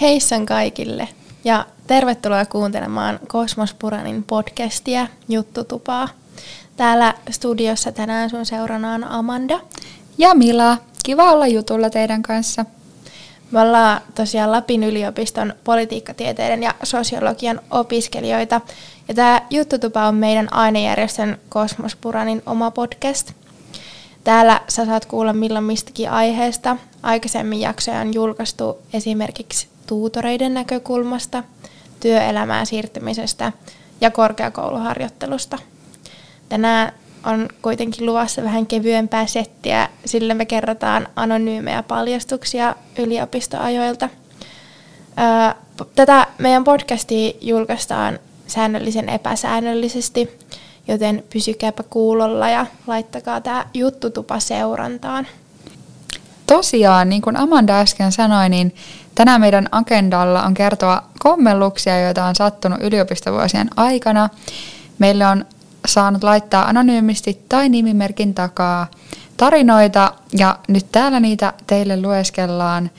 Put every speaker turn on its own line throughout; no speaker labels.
Heissan kaikille ja tervetuloa kuuntelemaan Kosmos Puranin podcastia Juttutupaa. Täällä studiossa tänään sun seurana on Amanda.
Ja Mila. Kiva olla jutulla teidän kanssa.
Me ollaan tosiaan Lapin yliopiston politiikkatieteiden ja sosiologian opiskelijoita. Ja tämä Juttutupa on meidän ainejärjestön Kosmos Puranin oma podcast. Täällä sä saat kuulla milloin mistäkin aiheesta. Aikaisemmin jaksoja on julkaistu esimerkiksi tuutoreiden näkökulmasta, työelämään siirtymisestä ja korkeakouluharjoittelusta. Tänään on kuitenkin luvassa vähän kevyempää settiä, sillä me kerrotaan anonyymejä paljastuksia yliopistoajoilta. Tätä meidän podcastia julkaistaan säännöllisen epäsäännöllisesti, joten pysykääpä kuulolla ja laittakaa tämä juttutupa seurantaan.
Tosiaan, niin kuin Amanda äsken sanoi, niin tänään meidän agendalla on kertoa kommelluksia, joita on sattunut yliopistovuosien aikana. Meille on saanut laittaa anonyymisti tai nimimerkin takaa tarinoita ja nyt täällä niitä teille lueskellaan.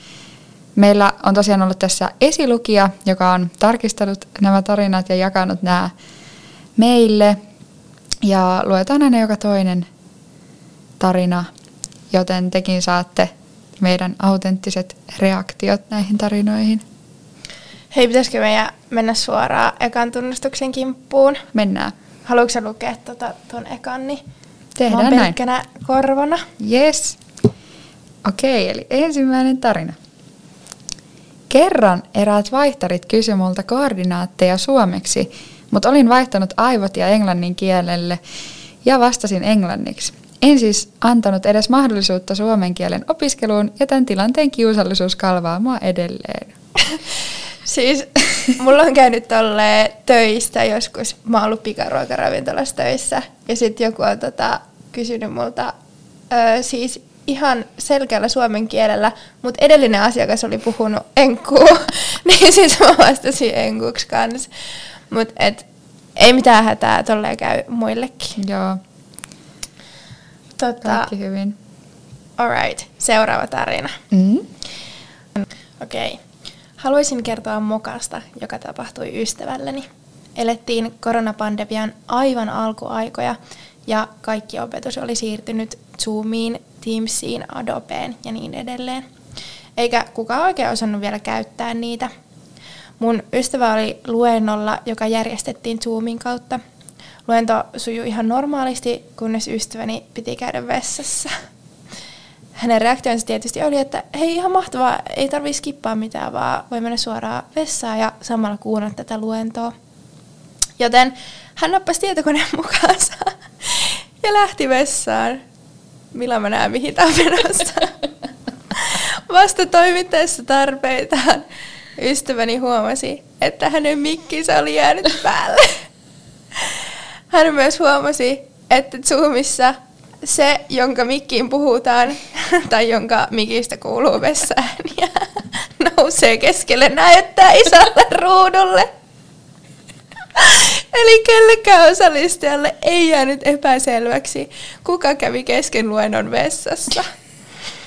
Meillä on tosiaan ollut tässä esilukija, joka on tarkistellut nämä tarinat ja jakanut nämä meille. Ja luetaan aina joka toinen tarina, joten tekin saatte meidän autenttiset reaktiot näihin tarinoihin.
Hei, pitäisikö meidän mennä suoraan ekan tunnustuksen kimppuun?
Mennään.
Haluatko lukea tuota, ton ekan, niin
Tehdään
mä
näin.
näin. korvana.
Yes. Okei, eli ensimmäinen tarina. Kerran eräät vaihtarit kysyi multa koordinaatteja suomeksi, mutta olin vaihtanut aivot ja englannin kielelle ja vastasin englanniksi. En siis antanut edes mahdollisuutta suomen kielen opiskeluun ja tämän tilanteen kiusallisuus kalvaa mua edelleen.
Siis mulla on käynyt tolle töistä joskus. Mä oon ollut pikaruokaravintolassa töissä. Ja sitten joku on tota, kysynyt multa ö, siis ihan selkeällä suomen kielellä, mutta edellinen asiakas oli puhunut enkkuu. niin siis mä vastasin enkuksi kanssa. Mutta et, ei mitään hätää, tolleen käy muillekin.
Joo,
Tota,
kaikki hyvin.
alright, seuraava tarina.
Mm.
Okei. Okay. Haluaisin kertoa mokasta, joka tapahtui ystävälleni. Elettiin koronapandemian aivan alkuaikoja ja kaikki opetus oli siirtynyt Zoomiin, Teamsiin, Adobeen ja niin edelleen. Eikä kukaan oikein osannut vielä käyttää niitä. Mun ystävä oli luennolla, joka järjestettiin Zoomin kautta. Luento sujui ihan normaalisti, kunnes ystäväni piti käydä vessassa. Hänen reaktionsa tietysti oli, että hei ihan mahtavaa, ei tarvii skippaa mitään, vaan voi mennä suoraan vessaan ja samalla kuunnella tätä luentoa. Joten hän nappasi tietokoneen mukaansa ja lähti vessaan. Millä mä näen, mihin tämä menossa. Vasta toimittaessa tarpeitaan ystäväni huomasi, että hänen mikkinsä oli jäänyt päälle. Hän myös huomasi, että Zoomissa se, jonka mikkiin puhutaan, tai jonka mikistä kuuluu vessaääniä, nousee keskelle näyttää isolle ruudulle. Eli kellekään osallistujalle ei jäänyt epäselväksi, kuka kävi kesken luennon vessassa.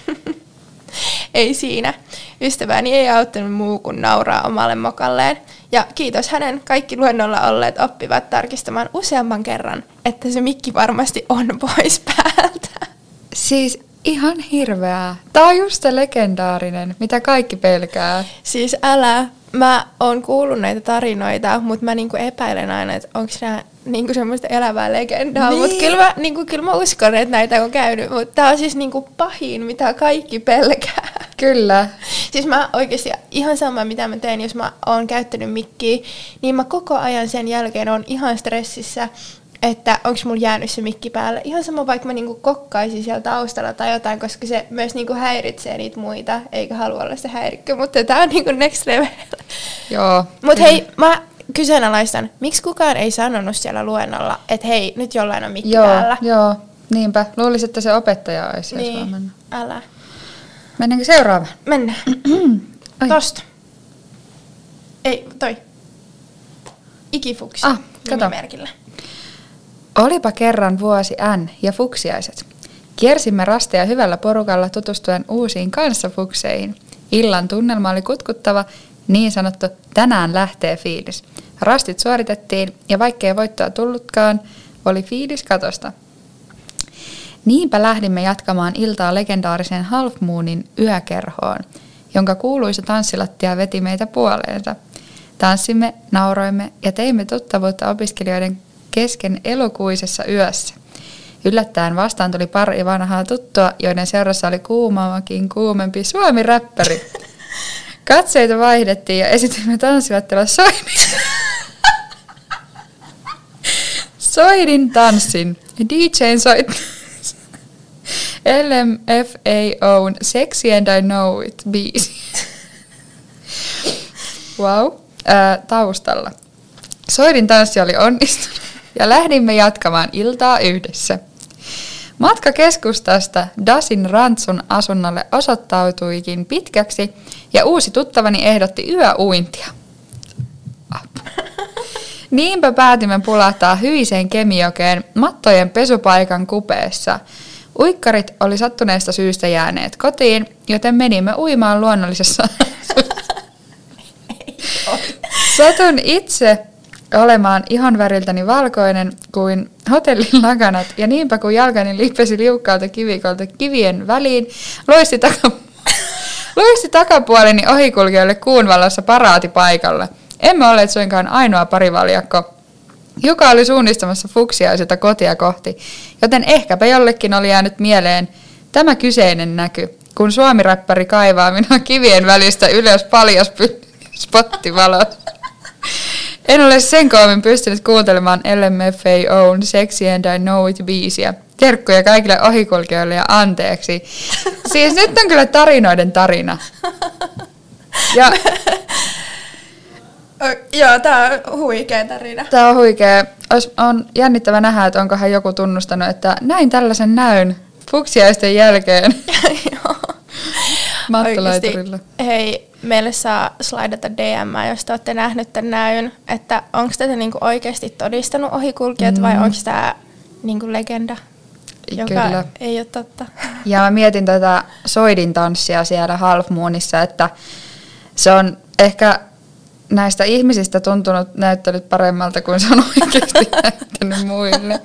ei siinä. Ystäväni ei auttanut muu kuin nauraa omalle mokalleen. Ja kiitos hänen, kaikki luennolla olleet oppivat tarkistamaan useamman kerran, että se mikki varmasti on pois päältä.
Siis ihan hirveää. Tää on just se legendaarinen, mitä kaikki pelkää.
Siis älä, mä oon kuullut näitä tarinoita, mutta mä niinku epäilen aina, että onko nämä niinku semmoista elävää legendaa.
Niin.
Mutta kyllä mä, niinku, kyllä mä uskon, että näitä on käynyt. Mutta tää on siis niinku pahin, mitä kaikki pelkää.
Kyllä.
Siis mä oikeasti ihan sama mitä mä teen, jos mä oon käyttänyt mikkiä, niin mä koko ajan sen jälkeen on ihan stressissä, että onko mulla jäänyt se mikki päälle. Ihan sama vaikka mä niinku kokkaisin siellä taustalla tai jotain, koska se myös niinku häiritsee niitä muita, eikä halua olla se häirikkö, mutta tää on niinku next level.
Joo.
Mut hei, mä kyseenalaistan, miksi kukaan ei sanonut siellä luennolla, että hei, nyt jollain on mikki
Joo,
päällä.
joo. Niinpä. Luulisin, että se opettaja olisi,
Niin,
mennä.
älä.
Mennäänkö seuraavaan?
Mennään.
Oi.
Tosta. Ei, toi. Ikifuksi.
Ah, kato.
nimimerkillä.
Olipa kerran vuosi N ja fuksiaiset. Kiersimme rasteja hyvällä porukalla tutustuen uusiin kanssafukseihin. Illan tunnelma oli kutkuttava Niin sanottu tänään lähtee fiilis. Rastit suoritettiin ja vaikkei voittoa tullutkaan, oli fiilis katosta. Niinpä lähdimme jatkamaan iltaa legendaarisen Half Moonin yökerhoon, jonka kuuluisa tanssilattia veti meitä puoleensa. Tanssimme, nauroimme ja teimme tuttavuutta opiskelijoiden kesken elokuisessa yössä. Yllättäen vastaan tuli pari vanhaa tuttua, joiden seurassa oli kuumaamakin kuumempi suomi-räppäri. Katseita vaihdettiin ja esitimme tanssilattialla soidin. soidin tanssin. DJn soit. LMFAOn Sexy and I Know It biisi. wow. Ää, taustalla. Soidin tanssi oli onnistunut ja lähdimme jatkamaan iltaa yhdessä. Matka keskustasta Dasin Rantsun asunnolle osoittautuikin pitkäksi ja uusi tuttavani ehdotti yöuintia. Niinpä päätimme pulahtaa hyiseen kemiokeen mattojen pesupaikan kupeessa. Uikkarit oli sattuneesta syystä jääneet kotiin, joten menimme uimaan luonnollisessa Satun itse olemaan ihan väriltäni valkoinen kuin hotellin lakanat, ja niinpä kun jalkani lippesi liukkaalta kivikolta kivien väliin, loisti, taka, loisti takapuoleni ohikulkijoille kuun valossa paraati paikalla. Emme olleet suinkaan ainoa parivaljakko, joka oli suunnistamassa fuksiaisilta kotia kohti, joten ehkäpä jollekin oli jäänyt mieleen tämä kyseinen näky, kun suomiräppäri kaivaa minua kivien välistä ylös paljas spottivalossa. En ole sen kauemmin pystynyt kuuntelemaan LMFAOn Sexy and I Know It biisiä. Terkkuja kaikille ohikulkijoille ja anteeksi. Siis nyt on kyllä tarinoiden tarina.
Ja, Joo, tää on huikea tarina.
Tää on huikea. Ois, on jännittävä nähdä, että onkohan joku tunnustanut, että näin tällaisen näyn fuksiaisten jälkeen.
Mattolaiturilla. Hei, meille saa slaidata DM, jos te olette nähnyt tämän näyn, että onko tätä niinku oikeasti todistanut ohikulkijat mm. vai onko tämä niinku legenda, joka Kyllä. ei ole totta.
Ja mä mietin tätä soidin tanssia siellä Half Moonissa, että se on ehkä näistä ihmisistä tuntunut näyttänyt paremmalta kuin se on oikeasti näyttänyt muille.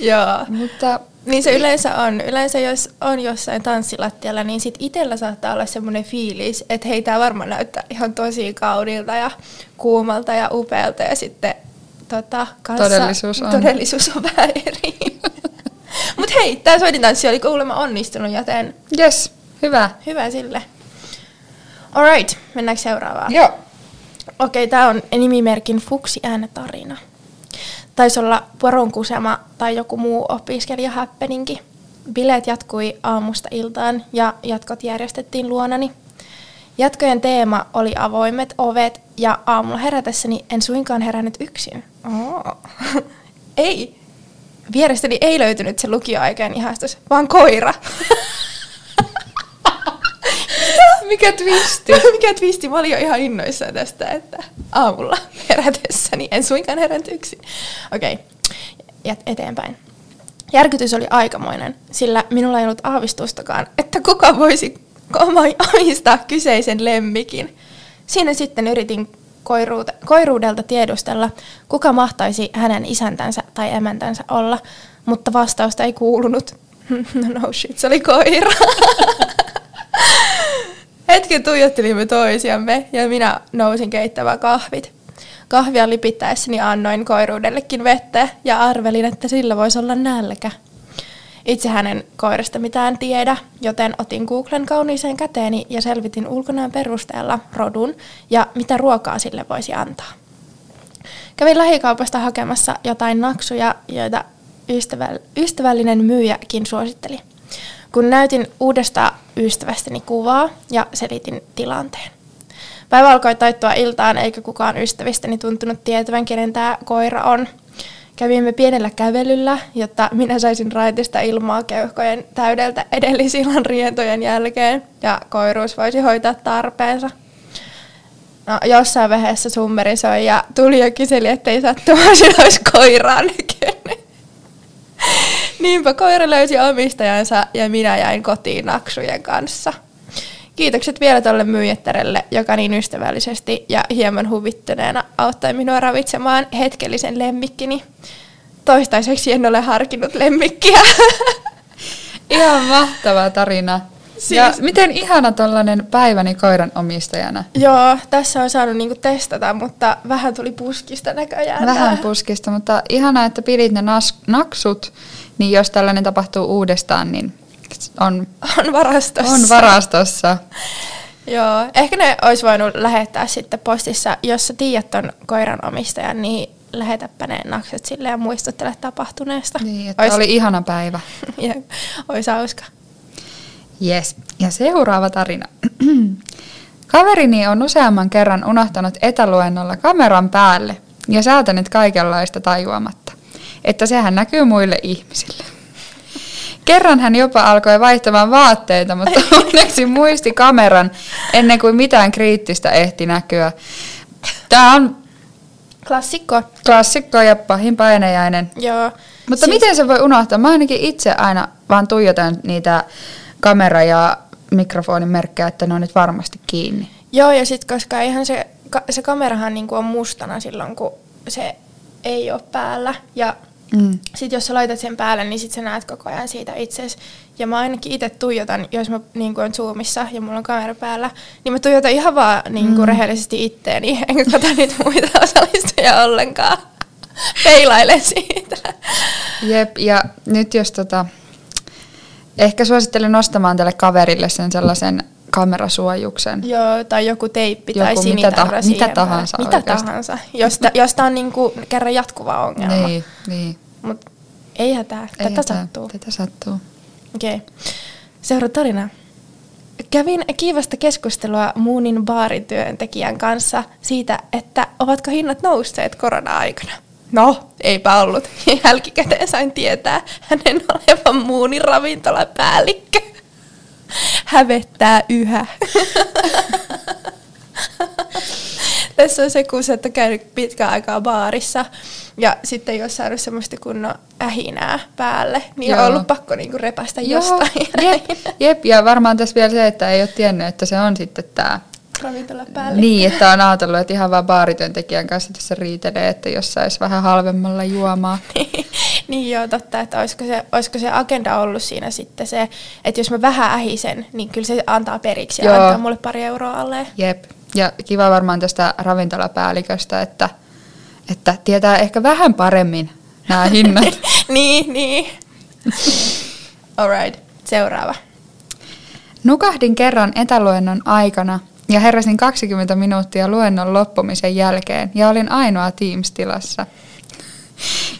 Joo. Mutta niin se yleensä on. Yleensä jos on jossain tanssilattialla, niin sit itsellä saattaa olla semmoinen fiilis, että hei, tää varmaan näyttää ihan tosi kaudilta ja kuumalta ja upealta ja sitten tota,
kanssa, todellisuus on.
Todellisuus on vähän eri. Mut hei, tää soidintanssi oli kuulemma onnistunut, joten...
Yes, hyvä.
Hyvä sille. Alright, mennäänkö seuraavaan?
Joo.
Okei, okay, tää on nimimerkin Fuksi äänetarina taisi olla poronkusema tai joku muu opiskelijahäppeninki. Bileet jatkui aamusta iltaan ja jatkot järjestettiin luonani. Jatkojen teema oli avoimet ovet ja aamulla herätessäni en suinkaan herännyt yksin. Oh. ei. Vierestäni ei löytynyt se lukioaikainen ihastus, vaan koira.
Mikä twisti?
Mikä twisti? Mä olin jo ihan innoissaan tästä, että aamulla herätessäni en suinkaan herännyt yksin. Okei, okay. eteenpäin. Järkytys oli aikamoinen, sillä minulla ei ollut aavistustakaan, että kuka voisi omistaa kyseisen lemmikin. Siinä sitten yritin koiruudelta tiedustella, kuka mahtaisi hänen isäntänsä tai emäntänsä olla, mutta vastausta ei kuulunut. no, no shit, se oli koira. Hetken tuijottelimme toisiamme ja minä nousin keittämään kahvit. Kahvia lipittäessäni annoin koiruudellekin vettä ja arvelin, että sillä voisi olla nälkä. Itse hänen koirasta mitään tiedä, joten otin Googlen kauniiseen käteeni ja selvitin ulkonaan perusteella rodun ja mitä ruokaa sille voisi antaa. Kävin lähikaupasta hakemassa jotain naksuja, joita ystävällinen myyjäkin suositteli kun näytin uudesta ystävästäni kuvaa ja selitin tilanteen. Päivä alkoi taittua iltaan, eikä kukaan ystävistäni tuntunut tietävän, kenen tämä koira on. Kävimme pienellä kävelyllä, jotta minä saisin raitista ilmaa keuhkojen täydeltä edellisillan rientojen jälkeen ja koiruus voisi hoitaa tarpeensa. No, jossain vaiheessa summeri soi ja tuli ja kyseli, ettei sattumaisi olisi koiraa näkynyt. Niinpä koira löysi omistajansa ja minä jäin kotiin naksujen kanssa. Kiitokset vielä tolle myyjättärelle, joka niin ystävällisesti ja hieman huvittuneena auttoi minua ravitsemaan hetkellisen lemmikkini. Toistaiseksi en ole harkinnut lemmikkiä.
Ihan mahtava tarina. Siis... Ja miten ihana tollanen päiväni koiran omistajana?
Joo, tässä on saanut niinku testata, mutta vähän tuli puskista näköjään.
Vähän puskista, mutta ihana, että pidit ne nas- naksut, niin jos tällainen tapahtuu uudestaan, niin on,
on varastossa.
On varastossa.
Joo, ehkä ne olisi voinut lähettää sitten postissa, jos sä tiedät ton koiran omistajan, niin lähetäpä ne nakset sille ja muistuttele tapahtuneesta.
Niin, että ois... oli ihana päivä.
olisi hauska.
Yes. Ja seuraava tarina. Kaverini on useamman kerran unohtanut etäluennolla kameran päälle ja säätänyt kaikenlaista tajuamatta, että sehän näkyy muille ihmisille. Kerran hän jopa alkoi vaihtamaan vaatteita, mutta onneksi muisti kameran ennen kuin mitään kriittistä ehti näkyä. Tämä on
Klassikko.
Klassikko ja pahin painajainen.
Joo.
Mutta siis... miten se voi unohtaa? Mä ainakin itse aina vaan tuijotan niitä kamera- ja mikrofonin merkkejä, että ne on nyt varmasti kiinni.
Joo, ja sitten koska eihän se, se kamerahan niinku on mustana silloin, kun se ei ole päällä. Ja mm. sitten jos sä laitat sen päälle, niin sitten sä näet koko ajan siitä itsesi. Ja mä ainakin itse tuijotan, jos mä niin on Zoomissa ja mulla on kamera päällä, niin mä tuijotan ihan vaan niin kuin mm. rehellisesti itteeni, enkä katso niitä muita osallistujia ollenkaan. Peilaile siitä.
Jep, ja nyt jos tota, ehkä suosittelen nostamaan tälle kaverille sen sellaisen kamerasuojuksen.
Joo, tai joku teippi joku tai sinitarra
mitä, ta- mitä tahansa
Mitä oikeasti. tahansa, josta, josta on niinku kerran jatkuva ongelma.
Niin, niin.
Mut ei hätää, tätä ei sattuu.
Tätä sattuu.
Okei. Okay. Seuraava tarina. Kävin kiivasta keskustelua Muunin baarityöntekijän kanssa siitä, että ovatko hinnat nousseet korona-aikana. No, eipä ollut. Jälkikäteen sain tietää hänen olevan Muunin ravintolapäällikkö. Hävettää yhä. Tässä on se, kun sä et käynyt pitkään aikaa baarissa ja sitten ole saanut semmoista kunnon ähinää päälle, niin Joo. on ollut pakko niinku repästä Joo. jostain.
Jep, jep, ja varmaan tässä vielä se, että ei ole tiennyt, että se on sitten tämä. Niin, että on ajatellut, että ihan vaan baarityöntekijän kanssa tässä riitelee, että jos saisi vähän halvemmalla juomaa.
niin joo, totta, että olisiko se, olisiko se agenda ollut siinä sitten se, että jos mä vähän ähisen, niin kyllä se antaa periksi ja joo. antaa mulle pari euroa alle.
Jep, ja kiva varmaan tästä ravintolapäälliköstä, että, että tietää ehkä vähän paremmin nämä hinnat.
niin, niin. Alright, seuraava.
Nukahdin kerran etäluennon aikana ja heräsin 20 minuuttia luennon loppumisen jälkeen ja olin ainoa Teams-tilassa.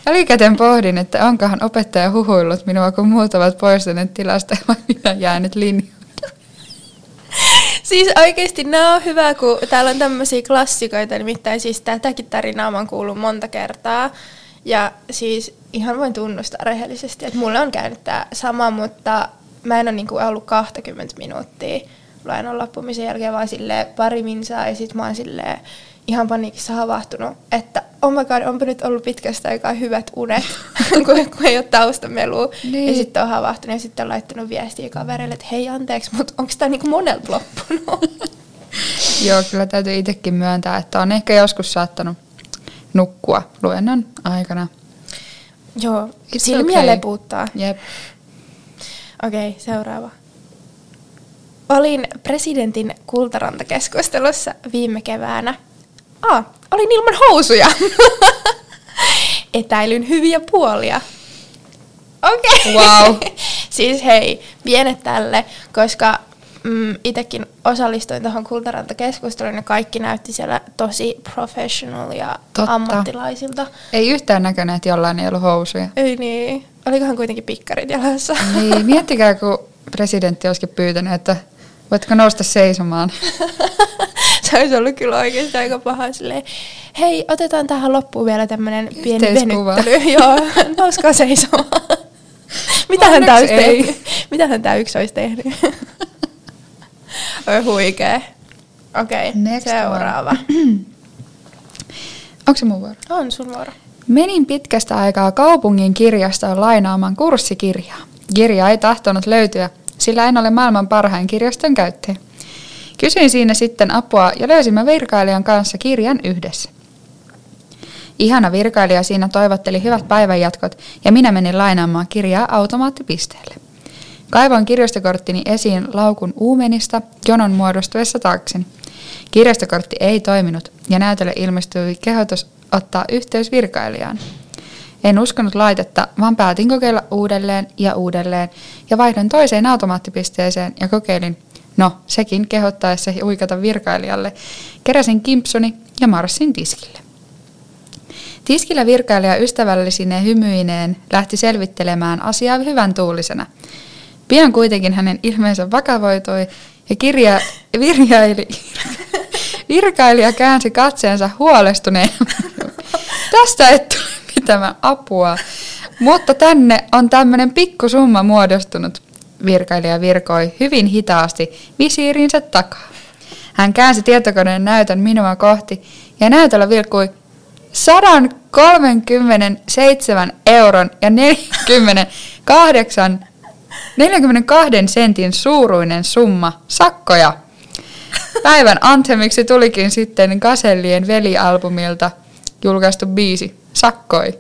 Jälkikäteen pohdin, että onkohan opettaja huhuillut minua, kun muut ovat poistuneet tilasta ja minä jäänyt linjoille.
Siis oikeasti nämä on hyvä, kun täällä on tämmöisiä klassikoita, nimittäin siis tätäkin tarinaa mä oon kuullut monta kertaa. Ja siis ihan voin tunnustaa rehellisesti, että mulle on käynyt tämä sama, mutta mä en ole niinku ollut 20 minuuttia luennon loppumisen jälkeen, vaan sille pari minsaa ja sitten mä oon silleen ihan paniikissa havahtunut, että oh my god, onpa nyt ollut pitkästä aikaa hyvät unet, kun, kun ei ole taustamelua. Niin. Ja sitten on havahtunut ja sitten on laittanut viestiä kaverille, että hei anteeksi, mutta onko tämä niinku monelta loppunut?
Joo, kyllä täytyy itsekin myöntää, että on ehkä joskus saattanut nukkua luennon aikana.
Joo, It's silmiä okay. leputtaa.
Jep.
Okei, okay, seuraava. Olin presidentin kultarantakeskustelussa viime keväänä. Ah, olin ilman housuja. Etäilyn hyviä puolia. Okei. Okay.
Wow.
siis hei, pienet tälle, koska mm, itsekin osallistuin tuohon kultarantakeskusteluun ja kaikki näytti siellä tosi professional ja Totta. ammattilaisilta.
Ei yhtään näköinen, että jollain ei ollut housuja.
Ei niin. Olikohan kuitenkin pikkarit jalassa?
Niin, miettikää, kun presidentti olisikin pyytänyt, että voitko nousta seisomaan.
se olisi ollut kyllä oikeasti aika paha silleen, hei, otetaan tähän loppuun vielä tämmöinen pieni venyttely. Joo, nouskaa seisomaan. Mitähän tämä olisi tehnyt? Mitähän tämä yksi olisi tehnyt? Oi huikee. Okei, okay, seuraava.
Onko se mun vuoro?
On sun vuoro.
Menin pitkästä aikaa kaupungin kirjastoon lainaamaan kurssikirjaa. Kirja ei tahtonut löytyä, sillä en ole maailman parhain kirjaston käyttäjä. Kysyin siinä sitten apua ja löysimme virkailijan kanssa kirjan yhdessä. Ihana virkailija siinä toivotteli hyvät päivänjatkot ja minä menin lainaamaan kirjaa automaattipisteelle. Kaivoin kirjastokorttini esiin laukun uumenista jonon muodostuessa takseni. Kirjastokortti ei toiminut ja näytölle ilmestyi kehotus ottaa yhteys virkailijaan. En uskonut laitetta, vaan päätin kokeilla uudelleen ja uudelleen ja vaihdon toiseen automaattipisteeseen ja kokeilin, no sekin kehottaessa huikata virkailijalle. Keräsin kimpsuni ja marssin tiskille. Tiskillä virkailija ystävällisine hymyineen lähti selvittelemään asiaa hyvän tuulisena. Pian kuitenkin hänen ilmeensä vakavoitui ja kirja, virjaili, virkailija käänsi katseensa huolestuneen. Tästä et mitään apua, mutta tänne on tämmöinen pikkusumma muodostunut. Virkailija virkoi hyvin hitaasti visiirinsä takaa. Hän käänsi tietokoneen näytön minua kohti ja näytöllä vilkkui 137 euron ja 48, 42 sentin suuruinen summa sakkoja. Päivän anthemiksi tulikin sitten Gasellien velialbumilta julkaistu biisi Sakkoi.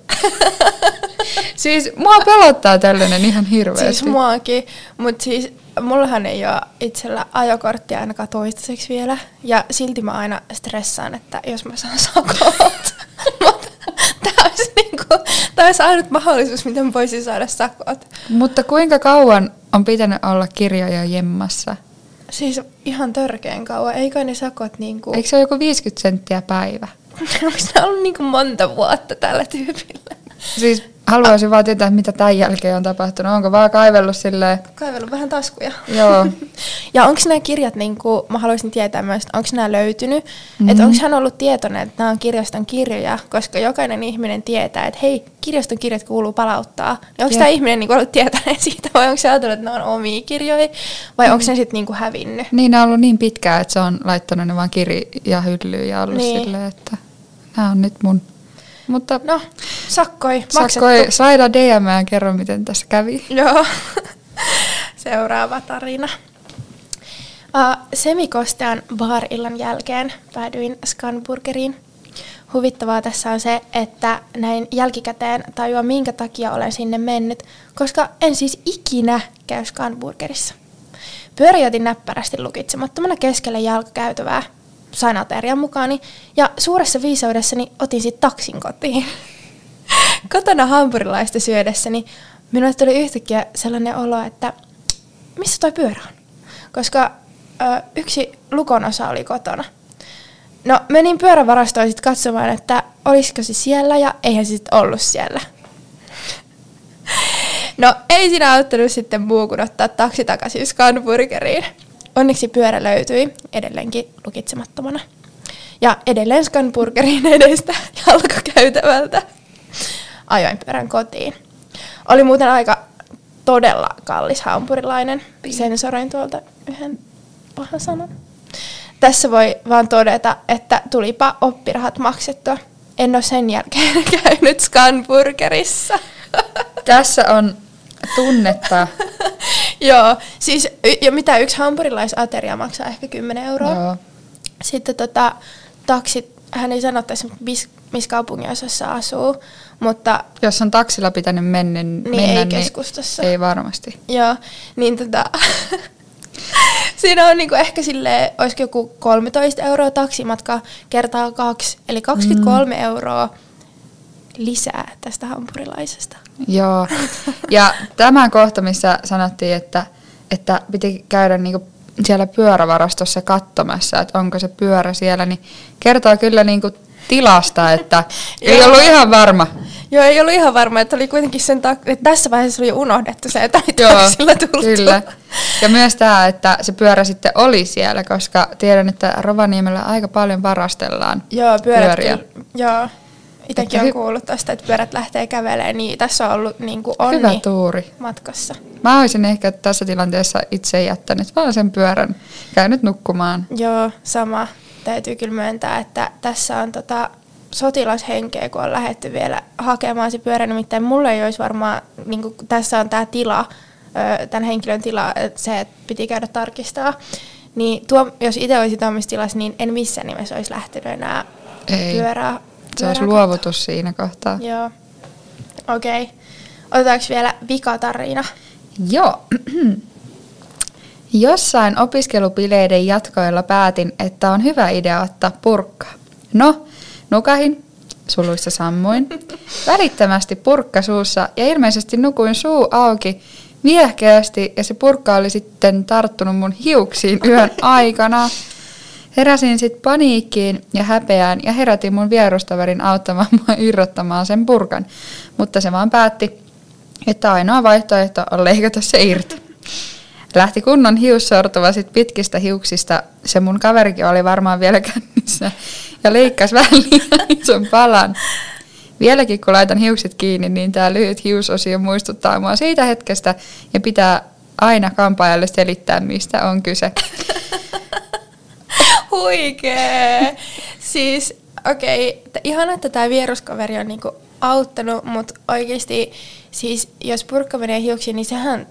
siis mua pelottaa tällainen ihan hirveästi.
Siis muakin, mutta siis mullahan ei ole itsellä ajokorttia ainakaan toistaiseksi vielä. Ja silti mä aina stressaan, että jos mä saan sakot. Tämä olisi, niinku, olisi ainut mahdollisuus, miten mä voisin saada sakot.
Mutta kuinka kauan on pitänyt olla kirjoja jemmassa?
Siis ihan törkeän kauan. Eikö ne sakot niinku...
Eikö se ole joku 50 senttiä päivä?
Onko se ollut niinku monta vuotta tällä tyypillä?
Siis haluaisin vaan tietää, mitä tämän jälkeen on tapahtunut. Onko vaan kaivellut silleen?
Kaivellut vähän taskuja.
Joo.
ja onko nämä kirjat, niin kuin, mä haluaisin tietää myös, onko nämä löytynyt? Mm-hmm. Että onko hän ollut tietoinen, että nämä on kirjaston kirjoja, koska jokainen ihminen tietää, että hei, kirjaston kirjat kuuluu palauttaa. Niin onko tämä ihminen niin kuin, ollut tietoinen siitä vai onko se ajatellut, että nämä on omia kirjoja vai mm. onko ne sitten niin hävinnyt?
Niin, ne on ollut niin pitkään, että se on laittanut ne vaan kirja hyllyyn ja ollut niin. silleen, että nämä on nyt mun mutta
no, sakkoi.
Sakkoi, saida DM ja kerro, miten tässä kävi.
Joo. Seuraava tarina. Uh, semikostean bar-illan jälkeen päädyin Scanburgeriin. Huvittavaa tässä on se, että näin jälkikäteen tajua, minkä takia olen sinne mennyt, koska en siis ikinä käy Scanburgerissa. Pyöräjätin näppärästi lukitsemattomana keskelle jalkakäytävää sain aterian mukaani ja suuressa viisaudessani otin sitten taksin kotiin. Kotona hampurilaista syödessäni minulle tuli yhtäkkiä sellainen olo, että missä toi pyörä on? Koska ö, yksi lukon osa oli kotona. No menin pyörävarastoon sitten katsomaan, että olisiko se siellä ja eihän se sitten ollut siellä. No ei siinä auttanut sitten muu kuin ottaa taksi takaisin Scanburgeriin. Onneksi pyörä löytyi edelleenkin lukitsemattomana. Ja edelleen Scanburgerin edestä jalkakäytävältä ajoin pyörän kotiin. Oli muuten aika todella kallis hampurilainen. Sensoroin tuolta yhden pahan sanan. Tässä voi vaan todeta, että tulipa oppirahat maksettua. En ole sen jälkeen käynyt Scanburgerissa.
Tässä on tunnetta
Joo, siis ja mitä yksi hampurilaisateria maksaa ehkä 10 euroa. Joo. Sitten tota, taksit, hän ei sano tässä, missä kaupunginosassa asuu, mutta...
Jos on taksilla pitänyt mennä,
niin
mennä
ei keskustassa.
Niin ei varmasti.
Joo, niin tota... Siinä on niinku ehkä sille olisiko joku 13 euroa taksimatka kertaa kaksi, eli 23 mm. euroa lisää tästä hampurilaisesta.
Joo, ja tämä kohta, missä sanottiin, että, että piti käydä niinku siellä pyörävarastossa katsomassa, että onko se pyörä siellä, niin kertoo kyllä niinku tilasta, että ei ollut ihan varma.
Joo, ei ollut ihan varma, että oli kuitenkin sen tak- että tässä vaiheessa oli jo unohdettu se, että Joo, sillä tultu.
kyllä. Ja myös tämä, että se pyörä sitten oli siellä, koska tiedän, että Rovaniemellä aika paljon varastellaan
Joo, pyörät pyöriä. Kyllä, joo. Itsekin on kuullut tästä, että pyörät lähtee kävelemään, niin tässä on ollut niin kuin onni
Hyvä tuuri.
matkassa.
Mä olisin ehkä tässä tilanteessa itse jättänyt vaan sen pyörän, käynyt nukkumaan.
Joo, sama. Täytyy kyllä myöntää, että tässä on tota sotilashenkeä, kun on lähdetty vielä hakemaan se pyörä. Nimittäin mulle ei olisi varmaan, niin kuin tässä on tämä tila, tämän henkilön tila, että se että piti käydä tarkistaa Niin tuo, jos itse olisi tuommoisessa tilassa, niin en missään nimessä olisi lähtenyt enää
Ei.
pyörää.
Se olisi luovutus siinä kohtaa.
Joo. Okei. Okay. Otetaanko vielä vikatarina?
Joo. Jossain opiskelupileiden jatkoilla päätin, että on hyvä idea ottaa purkkaa. No, nukahin, suluissa sammuin, välittömästi purkka suussa ja ilmeisesti nukuin suu auki viehkeästi ja se purkka oli sitten tarttunut mun hiuksiin yön aikana. Heräsin sitten paniikkiin ja häpeään ja herätin mun vierustaverin auttamaan mua irrottamaan sen purkan, mutta se vaan päätti, että ainoa vaihtoehto on leikata se irti. Lähti kunnon hiussortuva sit pitkistä hiuksista, se mun kaverikin oli varmaan vielä kännissä, ja leikkasi vähän liian palan. Vieläkin kun laitan hiukset kiinni, niin tämä lyhyt hiusosio muistuttaa mua siitä hetkestä, ja pitää aina kampaajalle selittää, mistä on kyse.
Huikee! siis, okei, okay, ihana, että tämä vieruskaveri on niinku auttanut, mutta oikeasti, siis jos purkka menee hiuksiin, niin sehän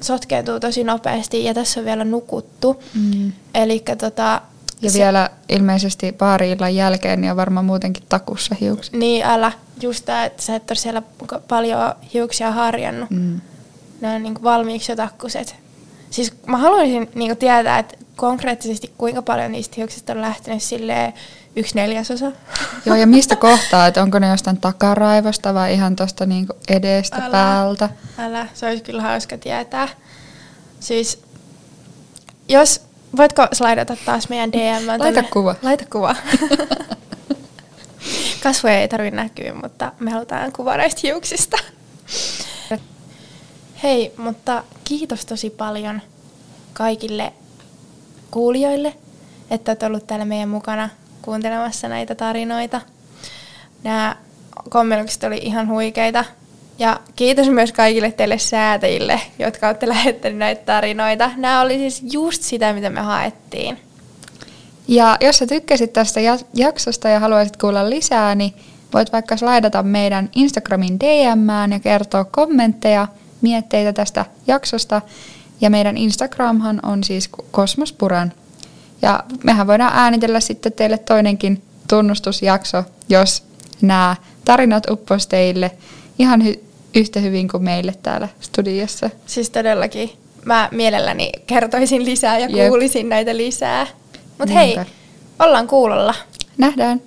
sotkeentuu tosi nopeasti ja tässä on vielä nukuttu. Mm. Eli tota,
ja se, vielä ilmeisesti baari jälkeen niin on varmaan muutenkin takussa hiukset.
Niin, älä. Just tämä, että sä et ole siellä paljon hiuksia harjannut. Mm. Ne on niinku valmiiksi jo takkuset. Siis mä haluaisin niinku tietää, että konkreettisesti kuinka paljon niistä hiuksista on lähtenyt silleen yksi neljäsosa.
Joo, ja mistä kohtaa, että onko ne jostain takaraivosta vai ihan tuosta niinku edestä älä, päältä?
Älä, se olisi kyllä hauska tietää. Siis, jos, voitko slaidata taas meidän DM?
Laita tänne? kuva.
Laita kuva. Kasvoja ei tarvitse näkyä, mutta me halutaan kuva näistä hiuksista. Hei, mutta kiitos tosi paljon kaikille kuulijoille, että olet ollut täällä meidän mukana kuuntelemassa näitä tarinoita. Nämä kommentukset oli ihan huikeita. Ja kiitos myös kaikille teille säätäjille, jotka olette lähettäneet näitä tarinoita. Nämä oli siis just sitä, mitä me haettiin.
Ja jos sä tykkäsit tästä jaksosta ja haluaisit kuulla lisää, niin voit vaikka slaidata meidän Instagramin DMään ja kertoa kommentteja, mietteitä tästä jaksosta. Ja meidän Instagramhan on siis Kosmospuran ja mehän voidaan äänitellä sitten teille toinenkin tunnustusjakso, jos nämä tarinat uppos teille ihan hy- yhtä hyvin kuin meille täällä studiossa.
Siis todellakin. Mä mielelläni kertoisin lisää ja kuulisin Jep. näitä lisää. Mutta hei, ollaan kuulolla.
Nähdään.